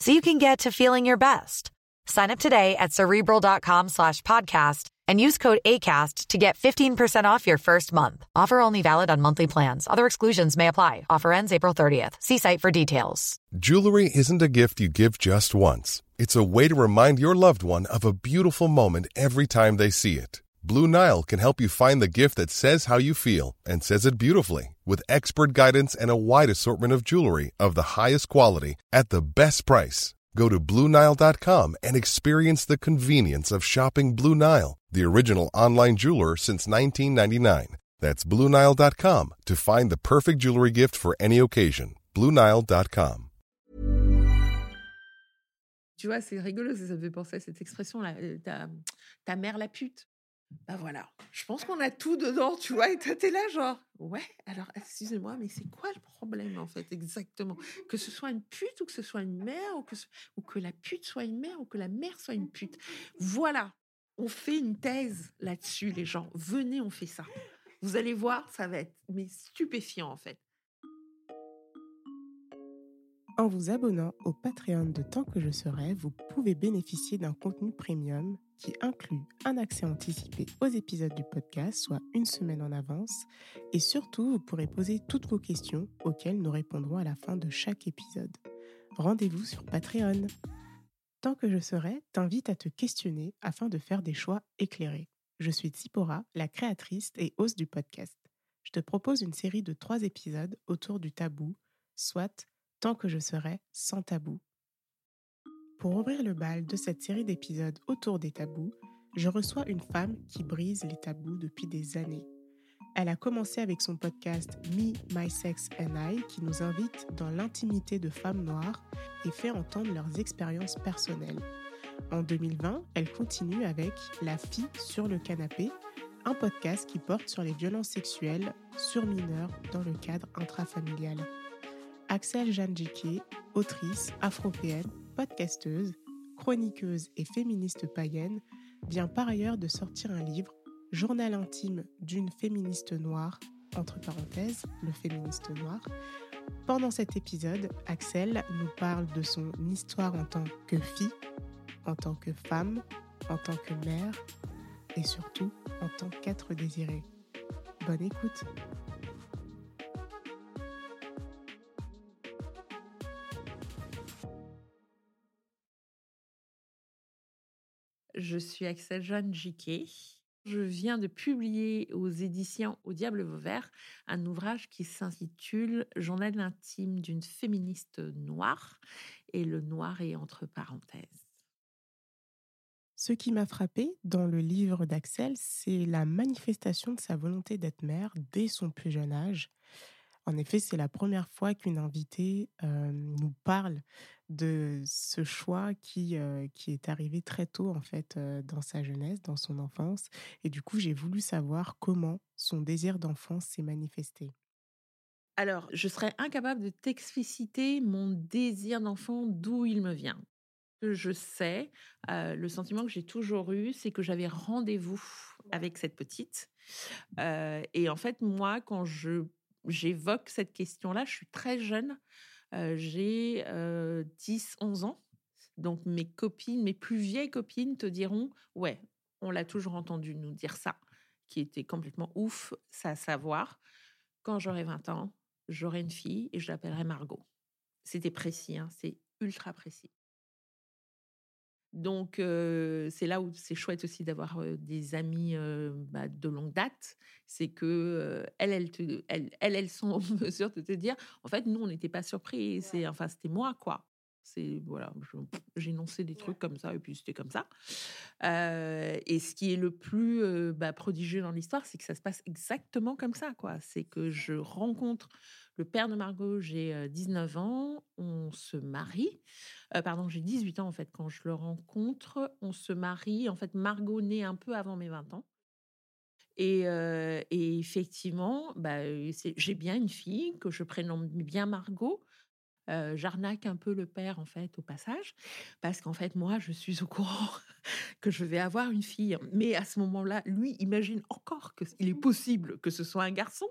so you can get to feeling your best. Sign up today at cerebral.com slash podcast and use code ACAST to get 15% off your first month. Offer only valid on monthly plans. Other exclusions may apply. Offer ends April 30th. See site for details. Jewelry isn't a gift you give just once. It's a way to remind your loved one of a beautiful moment every time they see it. Blue Nile can help you find the gift that says how you feel and says it beautifully with expert guidance and a wide assortment of jewelry of the highest quality at the best price. Go to BlueNile.com and experience the convenience of shopping Blue Nile, the original online jeweler since 1999. That's BlueNile.com to find the perfect jewelry gift for any occasion. BlueNile.com. Tu vois, c'est rigolo, ça, me fait penser à cette expression-là, euh, ta, ta mère la pute. Bah voilà, je pense qu'on a tout dedans, tu vois, et toi, t'es là, genre, ouais, alors, excusez-moi, mais c'est quoi le problème, en fait, exactement? Que ce soit une pute, ou que ce soit une mère, ou que, ou que la pute soit une mère, ou que la mère soit une pute. Voilà, on fait une thèse là-dessus, les gens. Venez, on fait ça. Vous allez voir, ça va être mais stupéfiant, en fait. En vous abonnant au Patreon de Tant que je serai, vous pouvez bénéficier d'un contenu premium qui inclut un accès anticipé aux épisodes du podcast, soit une semaine en avance, et surtout vous pourrez poser toutes vos questions auxquelles nous répondrons à la fin de chaque épisode. Rendez-vous sur Patreon. Tant que je serai t'invite à te questionner afin de faire des choix éclairés. Je suis Tsipora, la créatrice et hôte du podcast. Je te propose une série de trois épisodes autour du tabou, soit tant que je serai sans tabou. Pour ouvrir le bal de cette série d'épisodes autour des tabous, je reçois une femme qui brise les tabous depuis des années. Elle a commencé avec son podcast Me, My Sex and I qui nous invite dans l'intimité de femmes noires et fait entendre leurs expériences personnelles. En 2020, elle continue avec La fille sur le canapé, un podcast qui porte sur les violences sexuelles sur mineurs dans le cadre intrafamilial. Axel Jeanne Jiquet, autrice afropéenne, podcasteuse, chroniqueuse et féministe païenne, vient par ailleurs de sortir un livre, Journal intime d'une féministe noire, entre parenthèses, le féministe noir. Pendant cet épisode, Axel nous parle de son histoire en tant que fille, en tant que femme, en tant que mère et surtout en tant qu'être désiré. Bonne écoute! Je suis Axel Jeanne Jiquet. Je viens de publier aux éditions Au Diable Vauvert un ouvrage qui s'intitule Journal intime d'une féministe noire et le noir est entre parenthèses. Ce qui m'a frappé dans le livre d'Axel, c'est la manifestation de sa volonté d'être mère dès son plus jeune âge. En effet, c'est la première fois qu'une invitée euh, nous parle de ce choix qui, euh, qui est arrivé très tôt en fait euh, dans sa jeunesse, dans son enfance. Et du coup, j'ai voulu savoir comment son désir d'enfance s'est manifesté. Alors, je serais incapable de t'expliciter mon désir d'enfant, d'où il me vient. Je sais, le sentiment que j'ai toujours eu, c'est que j'avais rendez-vous avec cette petite. Et en fait, moi, quand je j'évoque cette question-là, je suis très jeune. Euh, j'ai 10, 11 ans. Donc mes copines, mes plus vieilles copines te diront, ouais, on l'a toujours entendu nous dire ça, qui était complètement ouf, ça à savoir. Quand j'aurai 20 ans, j'aurai une fille et je l'appellerai Margot. C'était précis, hein, c'est ultra précis. Donc, euh, c'est là où c'est chouette aussi d'avoir des amis euh, bah, de longue date. C'est que euh, elles, elles, te- elles, elles, elles sont en mesure de te dire, en fait, nous, on n'était pas surpris. C'est, enfin, c'était moi, quoi. C'est voilà, j'énonçais des trucs comme ça et puis c'était comme ça. et ce qui est le plus bah, prodigieux dans l'histoire, c'est que ça se passe exactement comme ça, quoi. C'est que je rencontre le père de Margot, j'ai 19 ans, on se marie. pardon, j'ai 18 ans en fait quand je le rencontre. On se marie. En fait, Margot naît un peu avant mes 20 ans. Et, effectivement, bah, j'ai bien une fille que je prénomme bien Margot. J'arnaque un peu le père en fait au passage, parce qu'en fait moi je suis au courant que je vais avoir une fille. Mais à ce moment-là, lui imagine encore qu'il est possible que ce soit un garçon.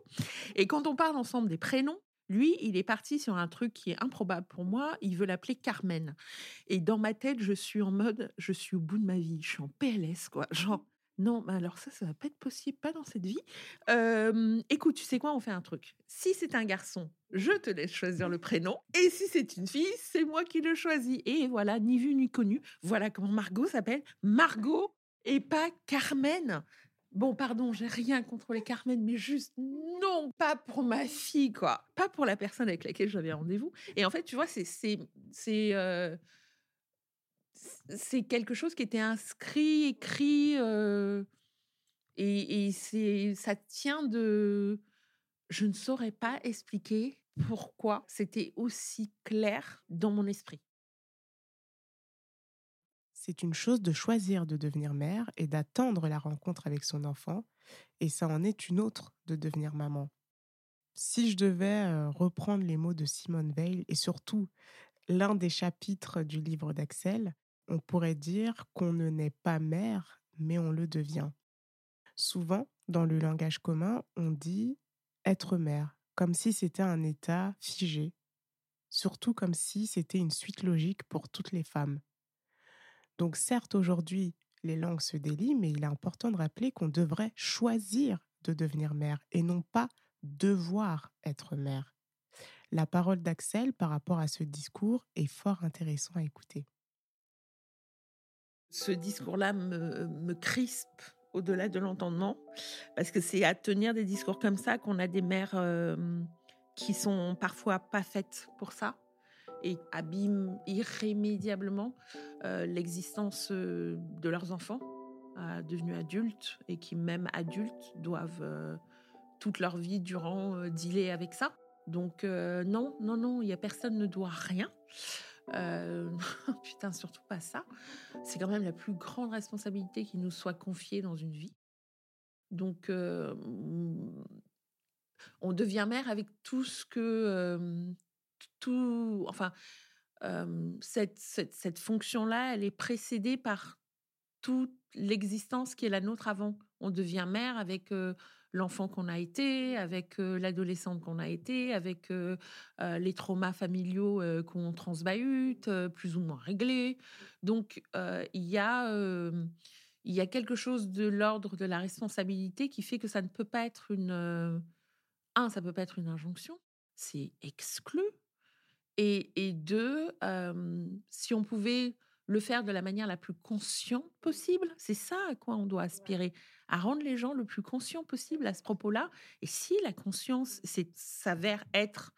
Et quand on parle ensemble des prénoms, lui, il est parti sur un truc qui est improbable pour moi. Il veut l'appeler Carmen. Et dans ma tête, je suis en mode, je suis au bout de ma vie. Je suis en PLS, quoi. Genre, non, mais alors ça, ça va pas être possible, pas dans cette vie. écoute, tu sais quoi, on fait un truc. Si c'est un garçon, je te laisse choisir le prénom. Et si c'est une fille, c'est moi qui le choisis. Et voilà, ni vu ni connu. Voilà comment Margot s'appelle. Margot et pas Carmen. Bon, pardon, j'ai rien contre les Carmen, mais juste non, pas pour ma fille, quoi. Pas pour la personne avec laquelle j'avais rendez-vous. Et en fait, tu vois, c'est c'est c'est quelque chose qui était inscrit, écrit, et, c'est ça tient de. Je ne saurais pas expliquer pourquoi c'était aussi clair dans mon esprit. C'est une chose de choisir de devenir mère et d'attendre la rencontre avec son enfant, et ça en est une autre de devenir maman. Si je devais reprendre les mots de Simone Veil et surtout l'un des chapitres du livre d'Axel, on pourrait dire qu'on ne naît pas mère, mais on le devient. Souvent, dans le langage commun, on dit être mère, comme si c'était un état figé, surtout comme si c'était une suite logique pour toutes les femmes. Donc certes, aujourd'hui, les langues se délient, mais il est important de rappeler qu'on devrait choisir de devenir mère et non pas devoir être mère. La parole d'Axel par rapport à ce discours est fort intéressant à écouter. Ce discours-là me, crispe au-delà de l'entendement, parce que c'est à tenir des discours comme ça qu'on a des mères qui sont parfois pas faites pour ça et abîment irrémédiablement l'existence de leurs enfants devenus adultes et qui même adultes doivent toute leur vie durant dealer avec ça. Donc non, non, non, il y a personne ne doit rien. Euh, putain, surtout pas ça. C'est quand même la plus grande responsabilité qui nous soit confiée dans une vie. Donc, on devient mère avec tout ce que. Tout. Enfin, cette, cette, cette fonction-là, elle est précédée par toute l'existence qui est la nôtre avant. On devient mère avec l'enfant qu'on a été, avec l'adolescente qu'on a été, avec les traumas familiaux qu'on transbahute, plus ou moins réglés. Donc, il y a il y a quelque chose de l'ordre de la responsabilité qui fait que ça ne peut pas être une un ça peut pas être une injonction c'est exclu et, et deux si on pouvait le faire de la manière la plus consciente possible. C'est ça à quoi on doit aspirer, à rendre les gens le plus conscients possible à ce propos-là. Et si la conscience s'avère être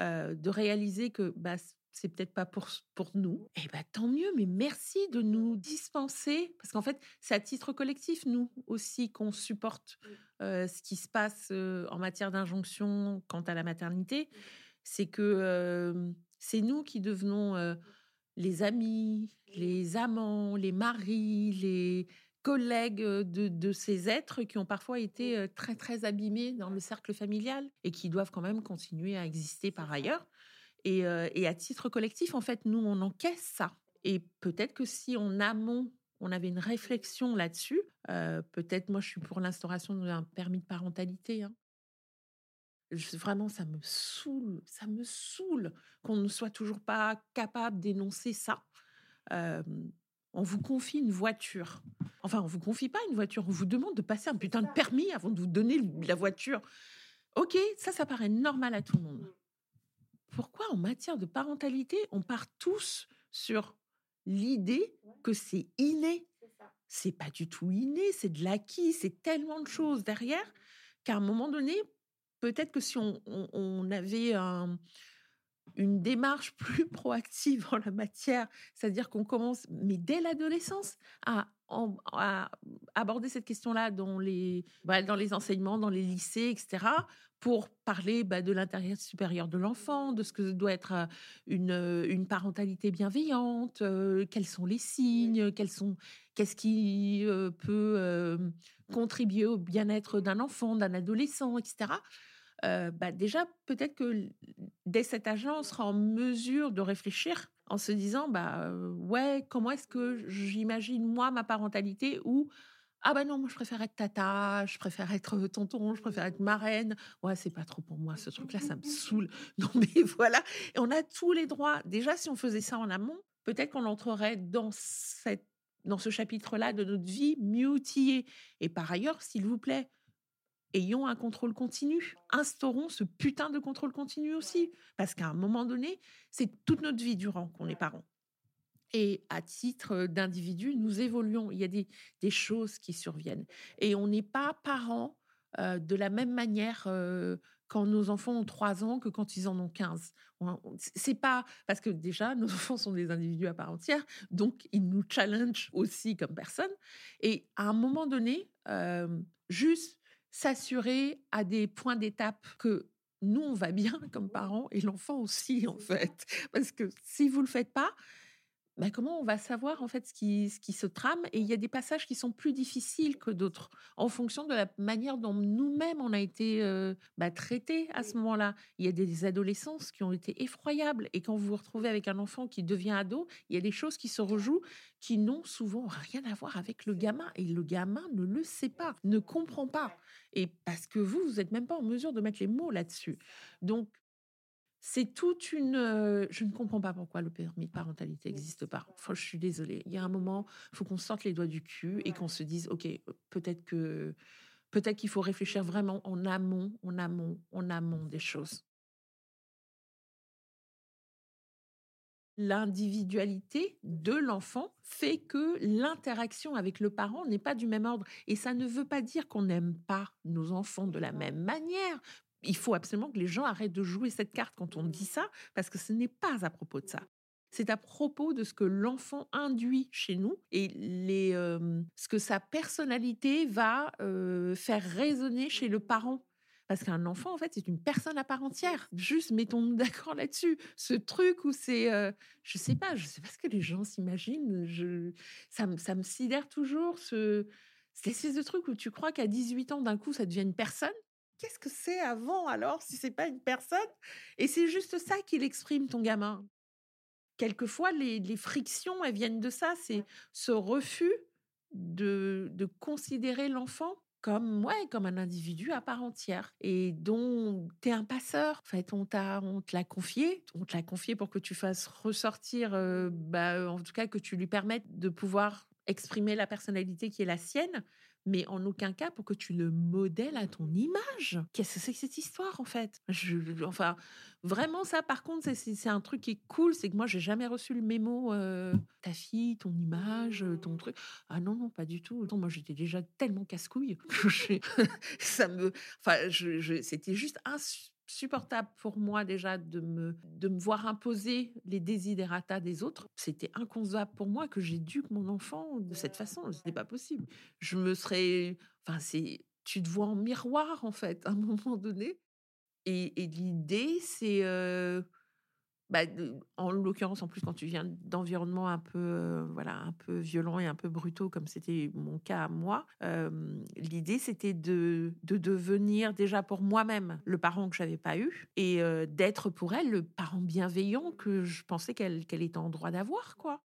euh, de réaliser que bah, c'est peut-être pas pour, pour nous, eh ben, tant mieux, mais merci de nous dispenser, parce qu'en fait, c'est à titre collectif, nous aussi, qu'on supporte euh, ce qui se passe euh, en matière d'injonction quant à la maternité. C'est que c'est nous qui devenons les amis, les amants, les maris, les collègues de, ces êtres qui ont parfois été très très abîmés dans le cercle familial et qui doivent quand même continuer à exister par ailleurs. Et, à titre collectif, en fait, nous, on encaisse ça. Et peut-être que si en amont, on avait une réflexion là-dessus, peut-être moi, je suis pour l'instauration d'un permis de parentalité. Hein vraiment, ça me saoule, ça me saoule qu'on ne soit toujours pas capable d'énoncer ça. on vous confie une voiture. Enfin, on vous confie pas une voiture, on vous demande de passer un putain de permis avant de vous donner la voiture. Ok, ça, ça paraît normal à tout le monde. Pourquoi en matière de parentalité, on part tous sur l'idée que c'est inné? C'est pas du tout inné, c'est de l'acquis, c'est tellement de choses derrière qu'à un moment donné, peut-être que si on, avait un, une démarche plus proactive en la matière, c'est-à-dire qu'on commence, mais dès l'adolescence, à, aborder cette question-là dans les, bah, dans les enseignements, dans les lycées, etc., pour parler bah, de l'intérêt supérieur de l'enfant, de ce que doit être euh, une, euh, une parentalité bienveillante, euh, quels sont les signes, quels sont, qu'est-ce qui peut contribuer au bien-être d'un enfant, d'un adolescent, etc bah déjà, peut-être que dès cet âge-là, on sera en mesure de réfléchir en se disant, bah ouais, comment est-ce que j'imagine moi ma parentalité ou ah bah non, moi je préfère être tata, je préfère être tonton, je préfère être marraine. Ouais, c'est pas trop pour moi ce truc-là, ça me saoule. Non mais voilà, et on a tous les droits. Déjà, si on faisait ça en amont, peut-être qu'on entrerait dans cette dans ce chapitre-là de notre vie mieux outillé. Et par ailleurs, s'il vous plaît, ayons un contrôle continu. Instaurons ce putain de contrôle continu aussi. Parce qu'à un moment donné, c'est toute notre vie durant qu'on est parents. Et à titre d'individu, nous évoluons. Il y a des, choses qui surviennent. Et on n'est pas parents euh, de la même manière euh, quand nos enfants ont 3 ans que quand ils en ont 15. C'est pas parce que déjà nos enfants sont des individus à part entière, donc ils nous challengent aussi comme personne. Et à un moment donné, euh, juste s'assurer à des points d'étape que nous, on va bien comme parents et l'enfant aussi, en fait. Parce que si vous ne le faites pas, bah, comment on va savoir en fait ce qui, ce qui se trame? Et il y a des passages qui sont plus difficiles que d'autres en fonction de la manière dont nous-mêmes on a été euh, bah, traités à ce moment-là. Il y a des adolescences qui ont été effroyables et quand vous vous retrouvez avec un enfant qui devient ado, il y a des choses qui se rejouent qui n'ont souvent rien à voir avec le gamin et le gamin ne le sait pas, ne comprend pas. Et parce que vous, vous n'êtes même pas en mesure de mettre les mots là-dessus. Donc c'est toute une. je ne comprends pas pourquoi le permis de parentalité n'existe pas. Enfin, je suis désolée. Il y a un moment, il faut qu'on sorte les doigts du cul et qu'on se dise, ok, peut-être que peut-être qu'il faut réfléchir vraiment en amont, en amont, en amont des choses. L'individualité de l'enfant fait que l'interaction avec le parent n'est pas du même ordre. Et ça ne veut pas dire qu'on n'aime pas nos enfants de la même manière il faut absolument que les gens arrêtent de jouer cette carte quand on dit ça, parce que ce n'est pas à propos de ça. C'est à propos de ce que l'enfant induit chez nous et les, ce que sa personnalité va faire résonner chez le parent. Parce qu'un enfant, en fait, c'est une personne à part entière. Juste, mettons-nous d'accord là-dessus. Ce truc où c'est, je sais pas, je sais pas ce que les gens s'imaginent. Ça, ça me sidère toujours ce, truc où tu crois qu'à 18 ans, d'un coup, ça devient une personne qu'est-ce que c'est avant alors si c'est pas une personne? Et c'est juste ça qu'il exprime ton gamin. Quelquefois, les, frictions, elles viennent de ça. C'est ce refus de, de considérer l'enfant comme ouais, comme un individu à part entière et dont tu es un passeur. En fait, on t'a on te l'a confié, on te l'a confié pour que tu fasses ressortir bah, en tout cas que tu lui permettes de pouvoir exprimer la personnalité qui est la sienne, mais en aucun cas pour que tu le modèles à ton image. Qu'est-ce que c'est que cette histoire en fait? Enfin, vraiment ça, par contre, c'est un truc qui est cool, c'est que moi j'ai jamais reçu le mémo euh, ta fille, ton image, ton truc. Ah non non, pas du tout. moi j'étais déjà tellement casse-couille. ça me, enfin, c'était juste un supportable pour moi déjà de me, de me voir imposer les désiderata des autres. C'était inconcevable pour moi que j'éduque mon enfant de cette façon. Ce n'était pas possible. Je me serais... Enfin, c'est... Tu te vois en miroir, en fait, à un moment donné. Et, et l'idée, c'est... Euh, bah, en l'occurrence, en plus, quand tu viens d'environnements un peu, voilà, un peu violents et un peu brutaux, comme c'était mon cas à moi, l'idée c'était de, de, devenir déjà pour moi-même le parent que j'avais pas eu et d'être pour elle le parent bienveillant que je pensais qu'elle qu'elle était en droit d'avoir, quoi.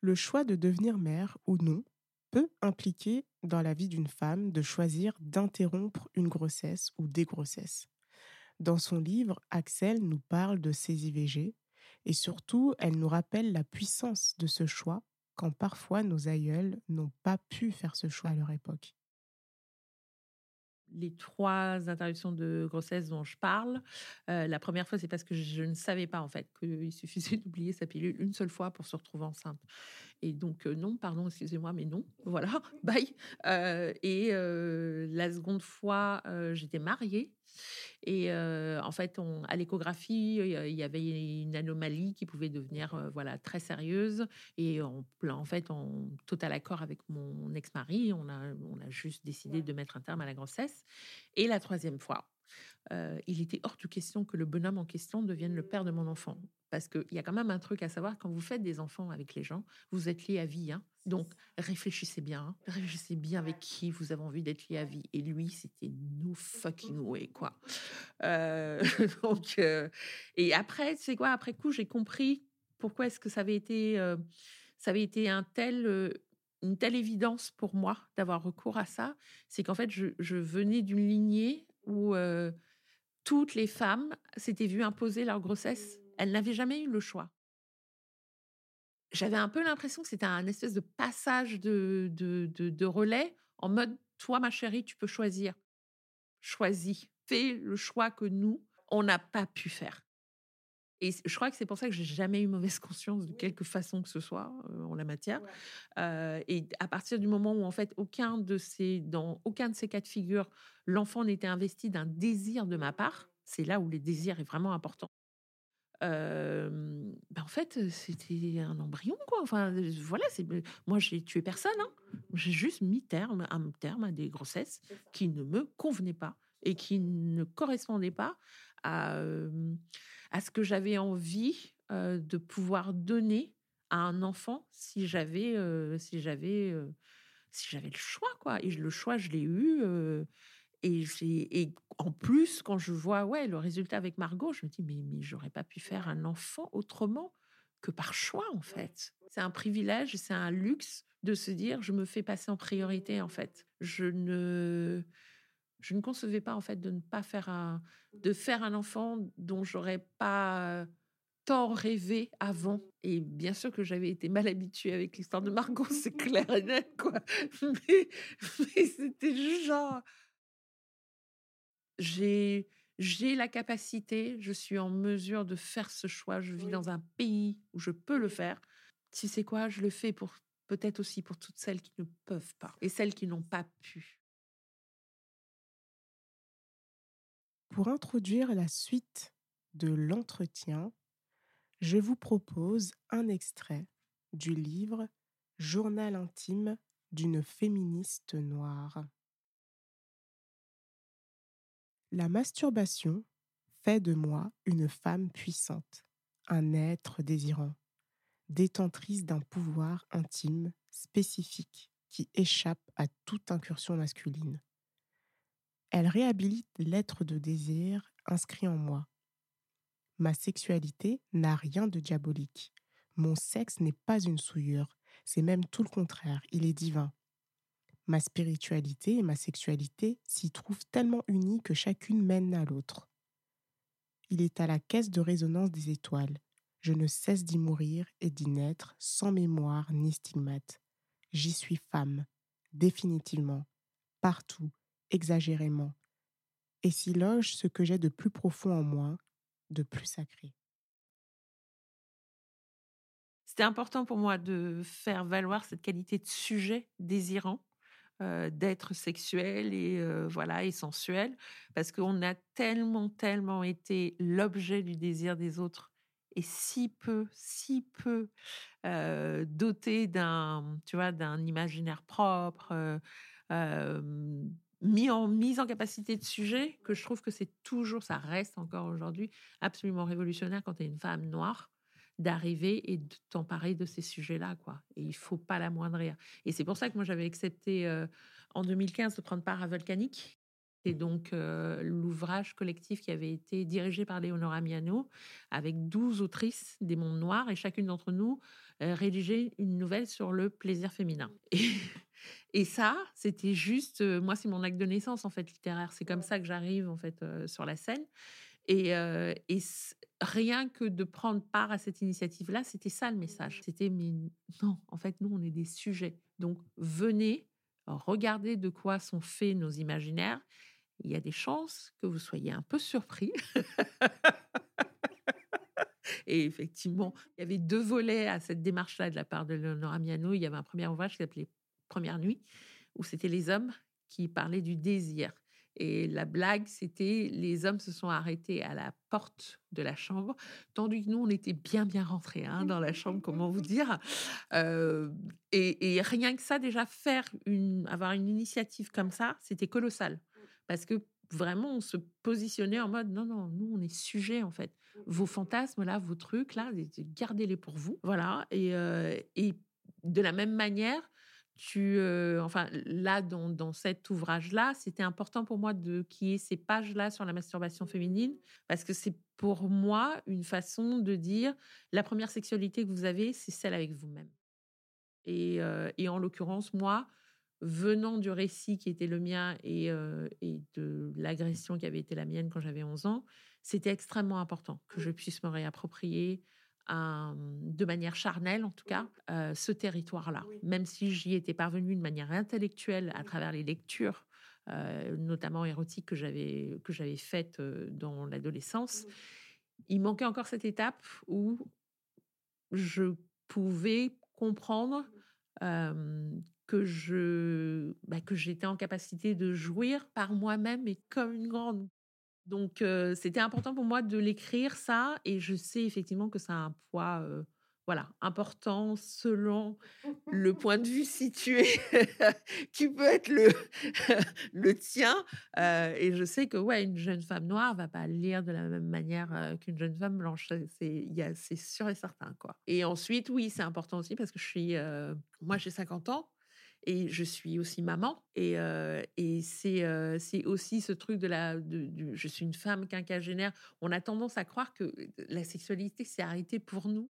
Le choix de devenir mère ou non peut impliquer dans la vie d'une femme de choisir d'interrompre une grossesse ou des grossesses. Dans son livre, Axel nous parle de ces IVG et surtout, elle nous rappelle la puissance de ce choix quand parfois nos aïeuls n'ont pas pu faire ce choix à leur époque les trois interruptions de grossesse dont je parle. Euh, la première fois, c'est parce que je ne savais pas en fait qu'il suffisait d'oublier sa pilule une seule fois pour se retrouver enceinte. Et donc euh, non, pardon, excusez-moi, mais non, voilà, bye. Euh, et la seconde fois, j'étais mariée Et en fait, on, à l'échographie, il y avait une anomalie qui pouvait devenir voilà très sérieuse. Et en, en fait, en total accord avec mon ex-mari, on a, on a juste décidé de mettre un terme à la grossesse. Et la troisième fois, il était hors de question que le bonhomme en question devienne le père de mon enfant. Parce qu'il y a quand même un truc à savoir, quand vous faites des enfants avec les gens, vous êtes liés à vie. Hein. Donc, réfléchissez bien. Hein. Réfléchissez bien avec qui vous avez envie d'être lié à vie. Et lui, c'était no fucking way, quoi. Euh, donc, euh, et après, c'est quoi Après coup, j'ai compris pourquoi est-ce que ça avait été, euh, ça avait été un tel, une telle évidence pour moi d'avoir recours à ça. C'est qu'en fait, je, je venais d'une lignée où toutes les femmes s'étaient vues imposer leur grossesse elle n'avait jamais eu le choix. J'avais un peu l'impression que c'était un espèce de passage de, de, de, relais en mode Toi, ma chérie, tu peux choisir. Choisis. Fais le choix que nous, on n'a pas pu faire. Et je crois que c'est pour ça que j'ai jamais eu mauvaise conscience de quelque façon que ce soit en la matière. et à partir du moment où en fait aucun de ces, dans aucun de ces cas de figure, l'enfant n'était investi d'un désir de ma part, c'est là où les désirs est vraiment important. Ben, en fait, c'était un embryon, quoi. Enfin, voilà, c'est moi, j'ai tué personne. Hein. J'ai juste mis terme, un terme à des grossesses qui ne me convenaient pas et qui ne correspondaient pas à, à ce que j'avais envie de pouvoir donner à un enfant si j'avais, si j'avais, si j'avais le choix, quoi. Et le choix, je l'ai eu. Et, et, en plus, quand je vois ouais, le résultat avec Margot, je me dis, mais, mais j'aurais pas pu faire un enfant autrement que par choix, en fait. C'est un privilège, c'est un luxe de se dire, je me fais passer en priorité, en fait. Je ne, je ne concevais pas, en fait, de ne pas faire un, de faire un enfant dont j'aurais pas tant rêvé avant. Et bien sûr que j'avais été mal habituée avec l'histoire de Margot, c'est clair et net, quoi. Mais, mais c'était genre, j'ai j'ai la capacité, je suis en mesure de faire ce choix. Je vis dans un pays où je peux le faire. Si c'est quoi, je le fais pour peut-être aussi pour toutes celles qui ne peuvent pas et celles qui n'ont pas pu. Pour introduire la suite de l'entretien, je vous propose un extrait du livre Journal intime d'une féministe noire. La masturbation fait de moi une femme puissante, un être désirant, détentrice d'un pouvoir intime spécifique qui échappe à toute incursion masculine. Elle réhabilite l'être de désir inscrit en moi. Ma sexualité n'a rien de diabolique. Mon sexe n'est pas une souillure, c'est même tout le contraire, il est divin. Ma spiritualité et ma sexualité s'y trouvent tellement unies que chacune mène à l'autre. Il est à la caisse de résonance des étoiles. Je ne cesse d'y mourir et d'y naître sans mémoire ni stigmate. J'y suis femme, définitivement, partout, exagérément, et s'y loge ce que j'ai de plus profond en moi, de plus sacré. C'était important pour moi de faire valoir cette qualité de sujet désirant euh, d'être sexuel et euh, voilà et sensuel parce qu'on a tellement tellement été l'objet du désir des autres et si peu si peu euh, doté d'un tu vois d'un imaginaire propre mis en mise en capacité de sujet que je trouve que c'est toujours ça reste encore aujourd'hui absolument révolutionnaire quand tu es une femme noire d'arriver et de t'emparer de ces sujets-là, quoi. Et il faut pas l'amoindrir. Et c'est pour ça que moi j'avais accepté euh, en 2015 de prendre part à Volcanique. C'est donc euh, l'ouvrage collectif qui avait été dirigé par Léonora Miano avec 12 autrices des mondes noirs et chacune d'entre nous euh, rédigeait une nouvelle sur le plaisir féminin. Et, et ça, c'était juste, moi c'est mon acte de naissance en fait littéraire. C'est comme ça que j'arrive en fait sur la scène. Et, et rien que de prendre part à cette initiative-là, c'était ça le message. C'était, mais non, en fait, nous, on est des sujets. Donc, venez, regardez de quoi sont faits nos imaginaires. Il y a des chances que vous soyez un peu surpris. Et effectivement, il y avait deux volets à cette démarche-là de la part de Leonora Miano. Il y avait un premier ouvrage qui s'appelait Première nuit, où c'était les hommes qui parlaient du désir. Et la blague, c'était les hommes se sont arrêtés à la porte de la chambre, tandis que nous, on était bien, bien rentrés hein, dans la chambre, comment vous dire. Euh, et, rien que ça, déjà, faire une, avoir une initiative comme ça, c'était colossal. Parce que vraiment, on se positionnait en mode non, non, nous, on est sujet en fait. Vos fantasmes, là, vos trucs, là, gardez-les pour vous. Voilà. Et, euh, et de la même manière, enfin, là, dans, cet ouvrage-là, c'était important pour moi de qu'il y ait ces pages-là sur la masturbation féminine, parce que c'est pour moi une façon de dire la première sexualité que vous avez, c'est celle avec vous-même. Et, en l'occurrence, moi, venant du récit qui était le mien et de l'agression qui avait été la mienne quand j'avais 11 ans, c'était extrêmement important que je puisse me réapproprier de manière charnelle en tout cas, euh, ce territoire-là. Même si j'y étais parvenue de manière intellectuelle à travers les lectures, euh, notamment érotiques que j'avais que j'avais faites euh, dans l'adolescence, il manquait encore cette étape où je pouvais comprendre que je bah, que j'étais en capacité de jouir par moi-même et comme une grande donc, c'était important pour moi de l'écrire, ça. Et je sais effectivement que ça a un poids voilà, important selon le point de vue situé qui peut être le, le tien. et je sais que ouais, une jeune femme noire va pas lire de la même manière qu'une jeune femme blanche. C'est sûr et certain. Quoi. Et ensuite, oui, c'est important aussi parce que je suis, moi j'ai 50 ans. Et je suis aussi maman. Et, et c'est c'est aussi ce truc de la. De, je suis une femme quinquagénaire. On a tendance à croire que la sexualité s'est arrêtée pour nous.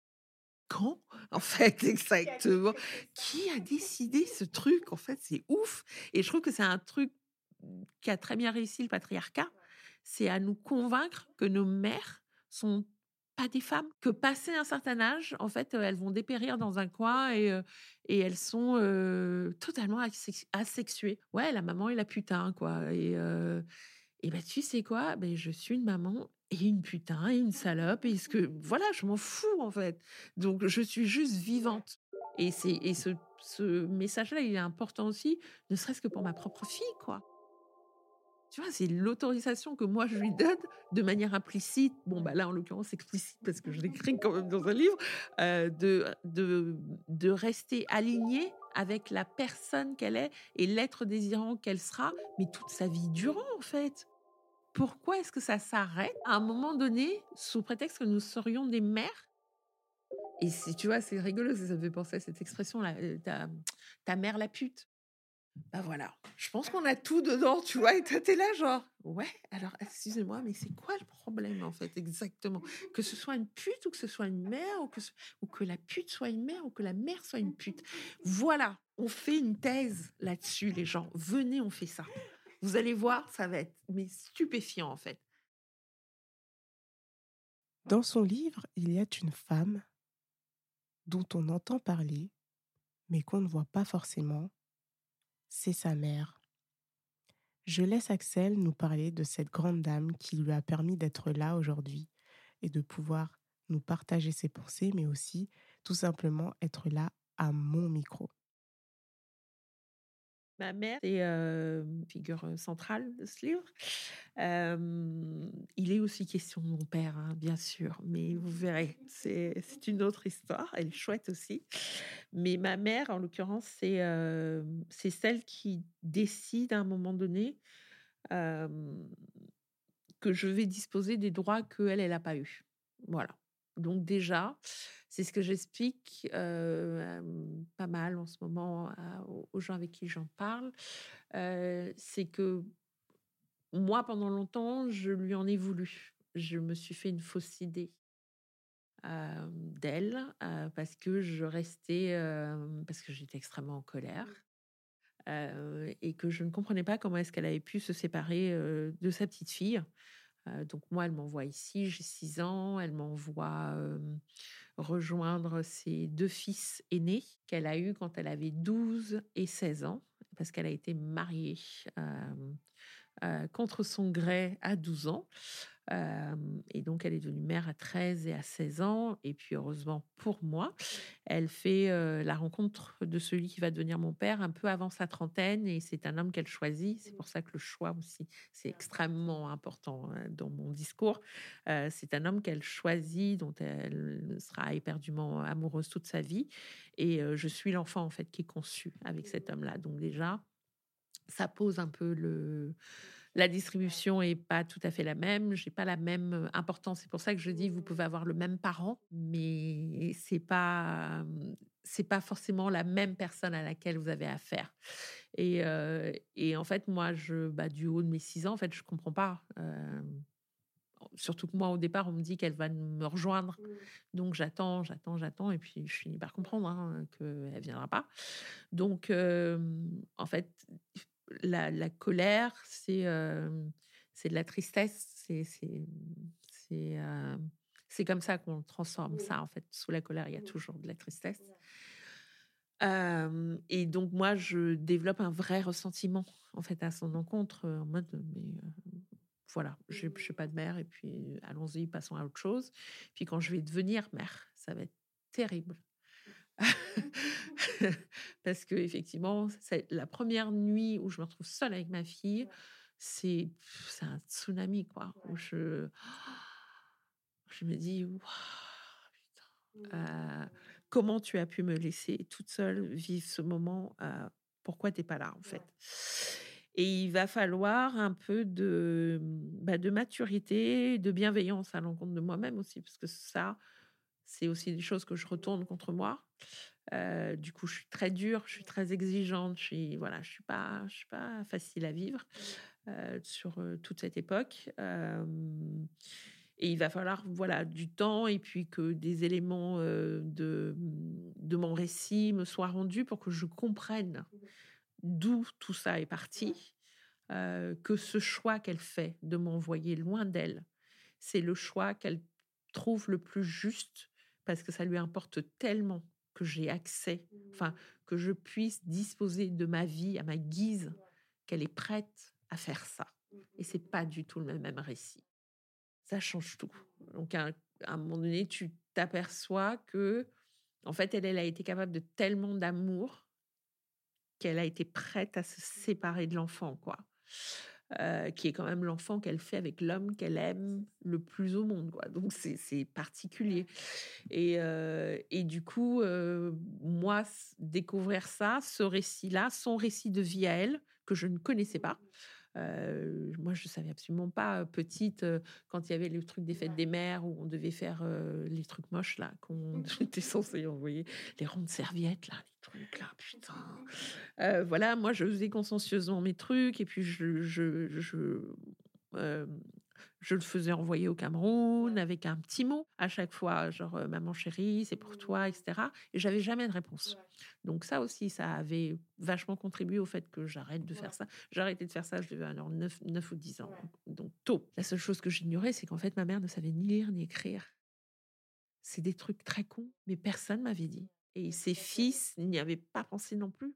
Quand En fait, exactement? Qui a décidé ce truc En fait, c'est ouf. Et je trouve que c'est un truc qui a très bien réussi le patriarcat. C'est à nous convaincre que nos mères sont pas des femmes, que passé un certain âge, en fait, elles vont dépérir dans un coin et, et elles sont totalement asexuées. Ouais, la maman et la putain, quoi. Et, et ben, tu sais quoi? Ben, Je suis une maman et une putain et une salope. Et ce que, voilà, je m'en fous, en fait. Donc, je suis juste vivante. Et, et ce, ce message-là, il est important aussi, ne serait-ce que pour ma propre fille, quoi. Tu vois, c'est l'autorisation que moi je lui donne de manière implicite. Bon, bah là en l'occurrence explicite parce que je l'écris quand même dans un livre, euh, de, de, de rester alignée avec la personne qu'elle est et l'être désirant qu'elle sera, mais toute sa vie durant en fait. Pourquoi est-ce que ça s'arrête à un moment donné sous prétexte que nous serions des mères? Et si tu vois, c'est rigolo, ça me fait penser à cette expression-là, euh, ta, ta mère la pute. Bah voilà, je pense qu'on a tout dedans, tu vois, et t'es là genre, ouais, alors excusez-moi, mais c'est quoi le problème en fait exactement? Que ce soit une pute ou que ce soit une mère, ou que, ou que la pute soit une mère, ou que la mère soit une pute. Voilà, on fait une thèse là-dessus, les gens. Venez, on fait ça. Vous allez voir, ça va être mais stupéfiant en fait. Dans son livre, il y a une femme dont on entend parler, mais qu'on ne voit pas forcément c'est sa mère. Je laisse Axel nous parler de cette grande dame qui lui a permis d'être là aujourd'hui et de pouvoir nous partager ses pensées, mais aussi tout simplement être là à mon micro. Ma mère est une figure centrale de ce livre. il est aussi question de mon père, hein, bien sûr, mais vous verrez, c'est une autre histoire. Elle est chouette aussi. Mais ma mère, en l'occurrence, c'est c'est celle qui décide à un moment donné que je vais disposer des droits qu'elle, elle n'a pas eu. Voilà. Donc déjà, c'est ce que j'explique pas mal en ce moment aux gens avec qui j'en parle. c'est que moi, pendant longtemps, je lui en ai voulu. Je me suis fait une fausse idée d'elle parce que je restais, parce que j'étais extrêmement en colère. et que je ne comprenais pas comment est-ce qu'elle avait pu se séparer de sa petite fille. Donc moi, elle m'envoie ici, j'ai 6 ans, elle m'envoie rejoindre ses deux fils aînés qu'elle a eus quand elle avait 12 et 16 ans, parce qu'elle a été mariée euh, euh, contre son gré à 12 ans. Et donc, elle est devenue mère à 13 et à 16 ans. Et puis, heureusement pour moi, elle fait la rencontre de celui qui va devenir mon père un peu avant sa trentaine. Et c'est un homme qu'elle choisit. C'est pour ça que le choix aussi, c'est extrêmement important hein, dans mon discours. c'est un homme qu'elle choisit, dont elle sera éperdument amoureuse toute sa vie. Et je suis l'enfant, en fait, qui est conçu avec cet homme-là. Donc, déjà, ça pose un peu le la distribution est pas tout à fait la même. J'ai pas la même importance. C'est pour ça que je dis vous pouvez avoir le même parent, mais c'est pas c'est pas forcément la même personne à laquelle vous avez affaire. Et, et en fait, moi, je, bah, du haut de mes six ans, en fait, je comprends pas. surtout que moi, au départ, on me dit qu'elle va me rejoindre. Mmh. Donc, j'attends, j'attends, j'attends. Et puis, je finis par comprendre hein, qu'elle ne viendra pas. Donc, en fait, la, colère, c'est c'est de la tristesse. C'est comme ça qu'on transforme ça en fait. Sous la colère, il y a toujours de la tristesse. et donc moi, je développe un vrai ressentiment en fait à son encontre en mode mais voilà, je n'ai pas de mère et puis allons-y, passons à autre chose. Puis quand je vais devenir mère, ça va être terrible. Parce que effectivement, c'est la première nuit où je me retrouve seule avec ma fille, c'est un tsunami quoi. Où je je me dis putain, euh, comment tu as pu me laisser toute seule vivre ce moment euh, Pourquoi t'es pas là en fait? Et il va falloir un peu de bah, de maturité, de bienveillance à l'encontre de moi-même aussi, parce que ça c'est aussi des choses que je retourne contre moi. Euh, du coup, je suis très dure, je suis très exigeante, je suis voilà, je suis pas, je suis pas facile à vivre euh, sur euh, toute cette époque. et il va falloir voilà du temps et puis que des éléments de de mon récit me soient rendus pour que je comprenne d'où tout ça est parti. que ce choix qu'elle fait de m'envoyer loin d'elle, c'est le choix qu'elle trouve le plus juste parce que ça lui importe tellement que j'ai accès, enfin, que je puisse disposer de ma vie à ma guise, qu'elle est prête à faire ça. Et c'est pas du tout le même récit. Ça change tout. Donc, à un, moment donné, tu t'aperçois que, en fait, elle, elle a été capable de tellement d'amour qu'elle a été prête à se séparer de l'enfant, quoi. Euh, qui est quand même l'enfant qu'elle fait avec l'homme qu'elle aime le plus au monde. Quoi. Donc c'est particulier. Et, euh, et, du coup, euh, moi, découvrir ça, ce récit-là, son récit de vie à elle, que je ne connaissais pas, moi, je savais absolument pas, petite, quand il y avait le truc des fêtes des mères où on devait faire les trucs moches là, qu'on était censé envoyer, les rondes serviettes là, les trucs là, putain. voilà, moi, je faisais consciencieusement mes trucs et puis je, je, je je le faisais envoyer au Cameroun avec un petit mot à chaque fois, genre euh, maman chérie, c'est pour toi, etc. Et j'avais jamais de réponse. Donc ça aussi, ça avait vachement contribué au fait que j'arrête de faire ça. J'ai arrêté de faire ça, je devais alors 9, 9 ou 10 ans, donc tôt. La seule chose que j'ignorais, c'est qu'en fait, ma mère ne savait ni lire ni écrire. C'est des trucs très cons, mais personne m'avait dit. Et ses fils n'y avaient pas pensé non plus.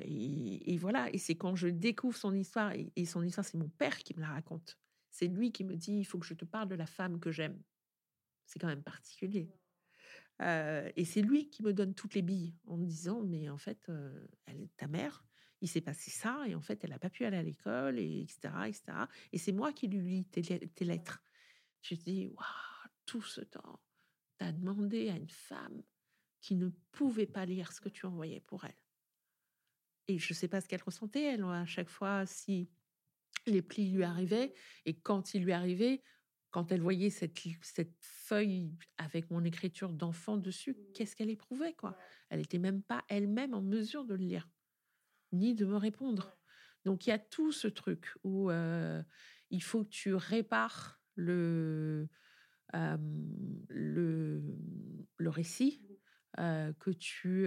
Et, voilà, et c'est quand je découvre son histoire, et son histoire, c'est mon père qui me la raconte. C'est lui qui me dit il faut que je te parle de la femme que j'aime. C'est quand même particulier. Euh, et c'est lui qui me donne toutes les billes en me disant mais en fait, euh, elle est ta mère, il s'est passé ça et en fait, elle n'a pas pu aller à l'école et etc. etc. Et c'est moi qui lui lis tes, lettres. Je dis waouh, tout ce temps, tu as demandé à une femme qui ne pouvait pas lire ce que tu envoyais pour elle. Et je ne sais pas ce qu'elle ressentait, elle, à chaque fois, si les plis lui arrivaient. Et quand il lui arrivait, quand elle voyait cette, cette feuille avec mon écriture d'enfant dessus, mmh. qu'est-ce qu'elle éprouvait quoi? Elle n'était même pas elle-même en mesure de le lire, ni de me répondre. Donc il y a tout ce truc où il faut que tu répares le, le, le récit, mmh. que tu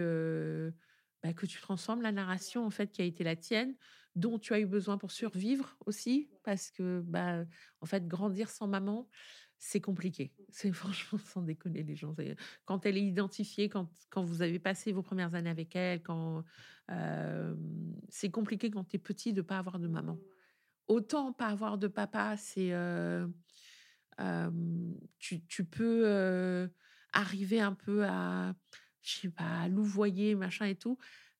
bah, que tu transformes la narration en fait qui a été la tienne dont tu as eu besoin pour survivre aussi, parce que, bah, en fait, grandir sans maman, c'est compliqué. C'est franchement sans déconner les gens. Quand elle est identifiée, quand, quand vous avez passé vos premières années avec elle, quand c'est compliqué quand tu es petit de pas avoir de maman. Autant pas avoir de papa, c'est tu, tu, peux arriver un peu à, je sais pas, louvoyer, machin et tout.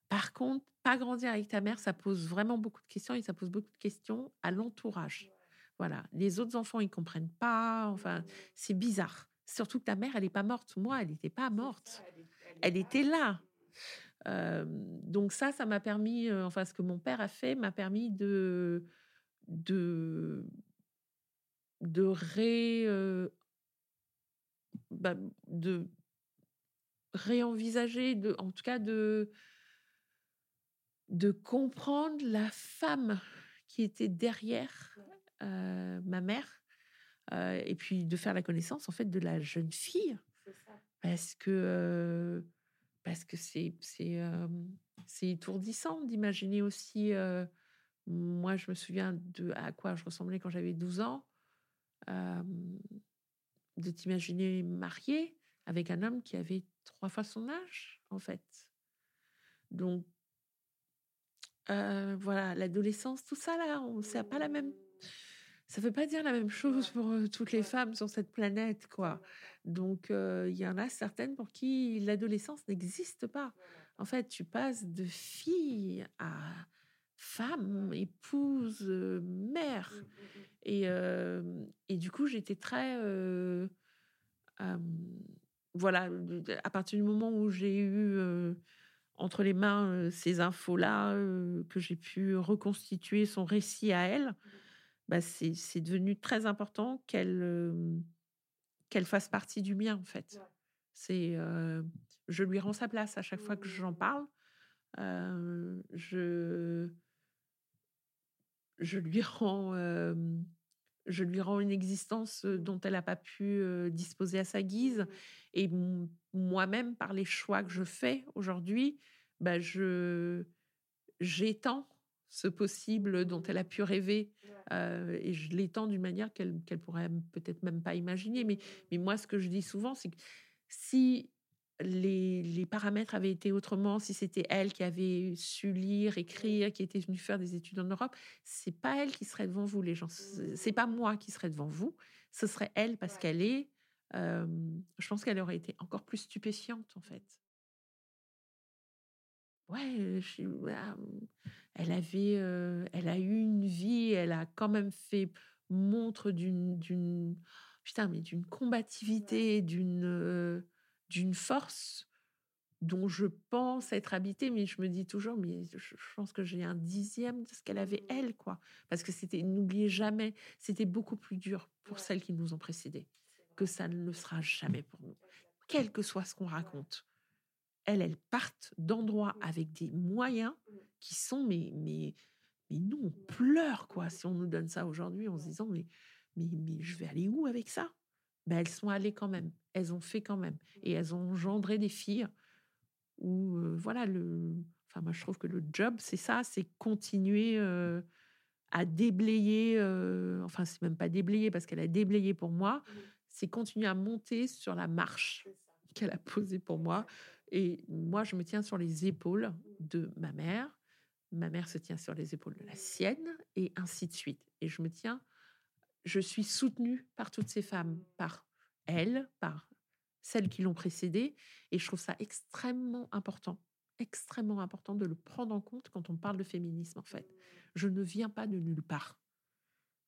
Par contre, pas grandir avec ta mère, ça pose vraiment beaucoup de questions et ça pose beaucoup de questions à l'entourage. Voilà. Les autres enfants, ils comprennent pas. Enfin, c'est bizarre. Surtout que ta mère, elle n'est pas morte. Moi, elle n'était pas morte. Elle était là. donc ça, ça m'a permis, enfin ce que mon père a fait m'a permis de de de ré bah, de réenvisager, de en tout cas de de comprendre la femme qui était derrière ma mère et puis de faire la connaissance en fait de la jeune fille. Parce que parce que c'est c'est c'est étourdissant d'imaginer aussi moi je me souviens de à quoi je ressemblais quand j'avais 12 ans de t'imaginer mariée avec un homme qui avait trois fois son âge en fait. Donc voilà l'adolescence tout ça là on c'est pas la même ça ne veut pas dire la même chose pour toutes les femmes sur cette planète, quoi. Donc, il y en a certaines pour qui l'adolescence n'existe pas. En fait, tu passes de fille à femme, épouse, mère. Mmh, mmh, mmh. Et, et du coup, j'étais très... voilà, à partir du moment où j'ai eu entre les mains ces infos-là, que j'ai pu reconstituer son récit à elle, bah, c'est devenu très important qu'elle qu'elle fasse partie du mien, en fait. C'est, je lui rends sa place à chaque fois que j'en parle. je, je lui rends, je lui rends une existence dont elle n'a pas pu disposer à sa guise. Et moi-même, par les choix que je fais aujourd'hui, bah, je j'étends ce possible dont elle a pu rêver. et je l'étends d'une manière qu'elle qu'elle pourrait peut-être même pas imaginer. Mais, mais moi, ce que je dis souvent, c'est que si les, les, paramètres avaient été autrement, si c'était elle qui avait su lire, écrire, qui était venue faire des études en Europe, c'est pas elle qui serait devant vous, les gens. C'est pas moi qui serais devant vous. Ce serait elle parce qu'elle est. je pense qu'elle aurait été encore plus stupéfiante, en fait. Ouais, je, elle avait, elle a eu une vie, elle a quand même fait montre d'une, d'une, putain, mais d'une combativité, d'une, d'une force dont je pense être habitée, mais je me dis toujours, mais je, pense que j'ai un dixième de ce qu'elle avait mmh. elle, quoi. Parce que c'était, n'oubliez jamais, c'était beaucoup plus dur pour celles qui nous ont précédées que ça ne le sera jamais pour nous, quel que soit ce qu'on raconte elles, elles partent d'endroits avec des moyens qui sont, mais, mais, mais nous, on pleure, quoi, si on nous donne ça aujourd'hui en se disant, mais, mais, mais je vais aller où avec ça? Ben, Elles sont allées quand même, elles ont fait quand même, et elles ont engendré des filles où, voilà, le... Enfin, moi, je trouve que le job, c'est ça, c'est continuer à déblayer, enfin, c'est même pas déblayer parce qu'elle a déblayé pour moi, c'est continuer à monter sur la marche qu'elle a posée pour moi et moi, je me tiens sur les épaules de ma mère. Ma mère se tient sur les épaules de la sienne, et ainsi de suite. Et je me tiens, je suis soutenue par toutes ces femmes, par elles, par celles qui l'ont précédée. Et je trouve ça extrêmement important, extrêmement important de le prendre en compte quand on parle de féminisme, en fait. Je ne viens pas de nulle part.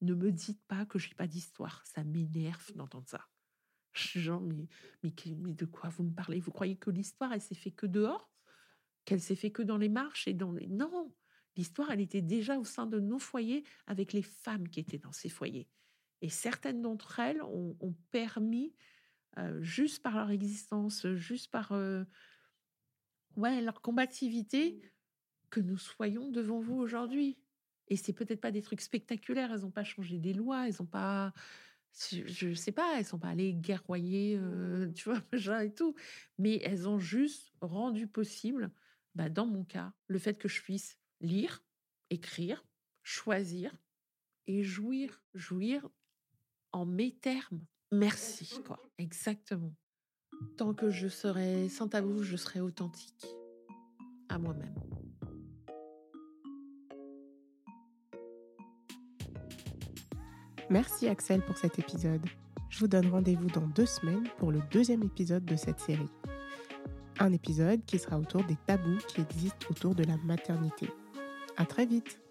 Ne me dites pas que j'ai pas d'histoire. Ça m'énerve d'entendre ça. Genre, mais, mais, de quoi vous me parlez? Vous croyez que l'histoire, elle s'est fait que dehors? Qu'elle s'est fait que dans les marches et dans les... Non L'histoire, elle était déjà au sein de nos foyers avec les femmes qui étaient dans ces foyers. Et certaines d'entre elles ont, permis, euh, juste par leur existence, juste par euh, ouais, leur combativité, que nous soyons devant vous aujourd'hui. Et c'est peut-être pas des trucs spectaculaires, elles n'ont pas changé des lois, elles n'ont pas je, ne sais pas, elles sont pas allées guerroyer, tu vois, machin et tout, mais elles ont juste rendu possible, bah, dans mon cas, le fait que je puisse lire, écrire, choisir et jouir, jouir en mes termes. Merci, quoi. Exactement. Tant que je serai sans tabou, je serai authentique à moi-même. Merci Axel pour cet épisode. je vous donne rendez-vous dans deux semaines pour le deuxième épisode de cette série. Un épisode qui sera autour des tabous qui existent autour de la maternité. À très vite!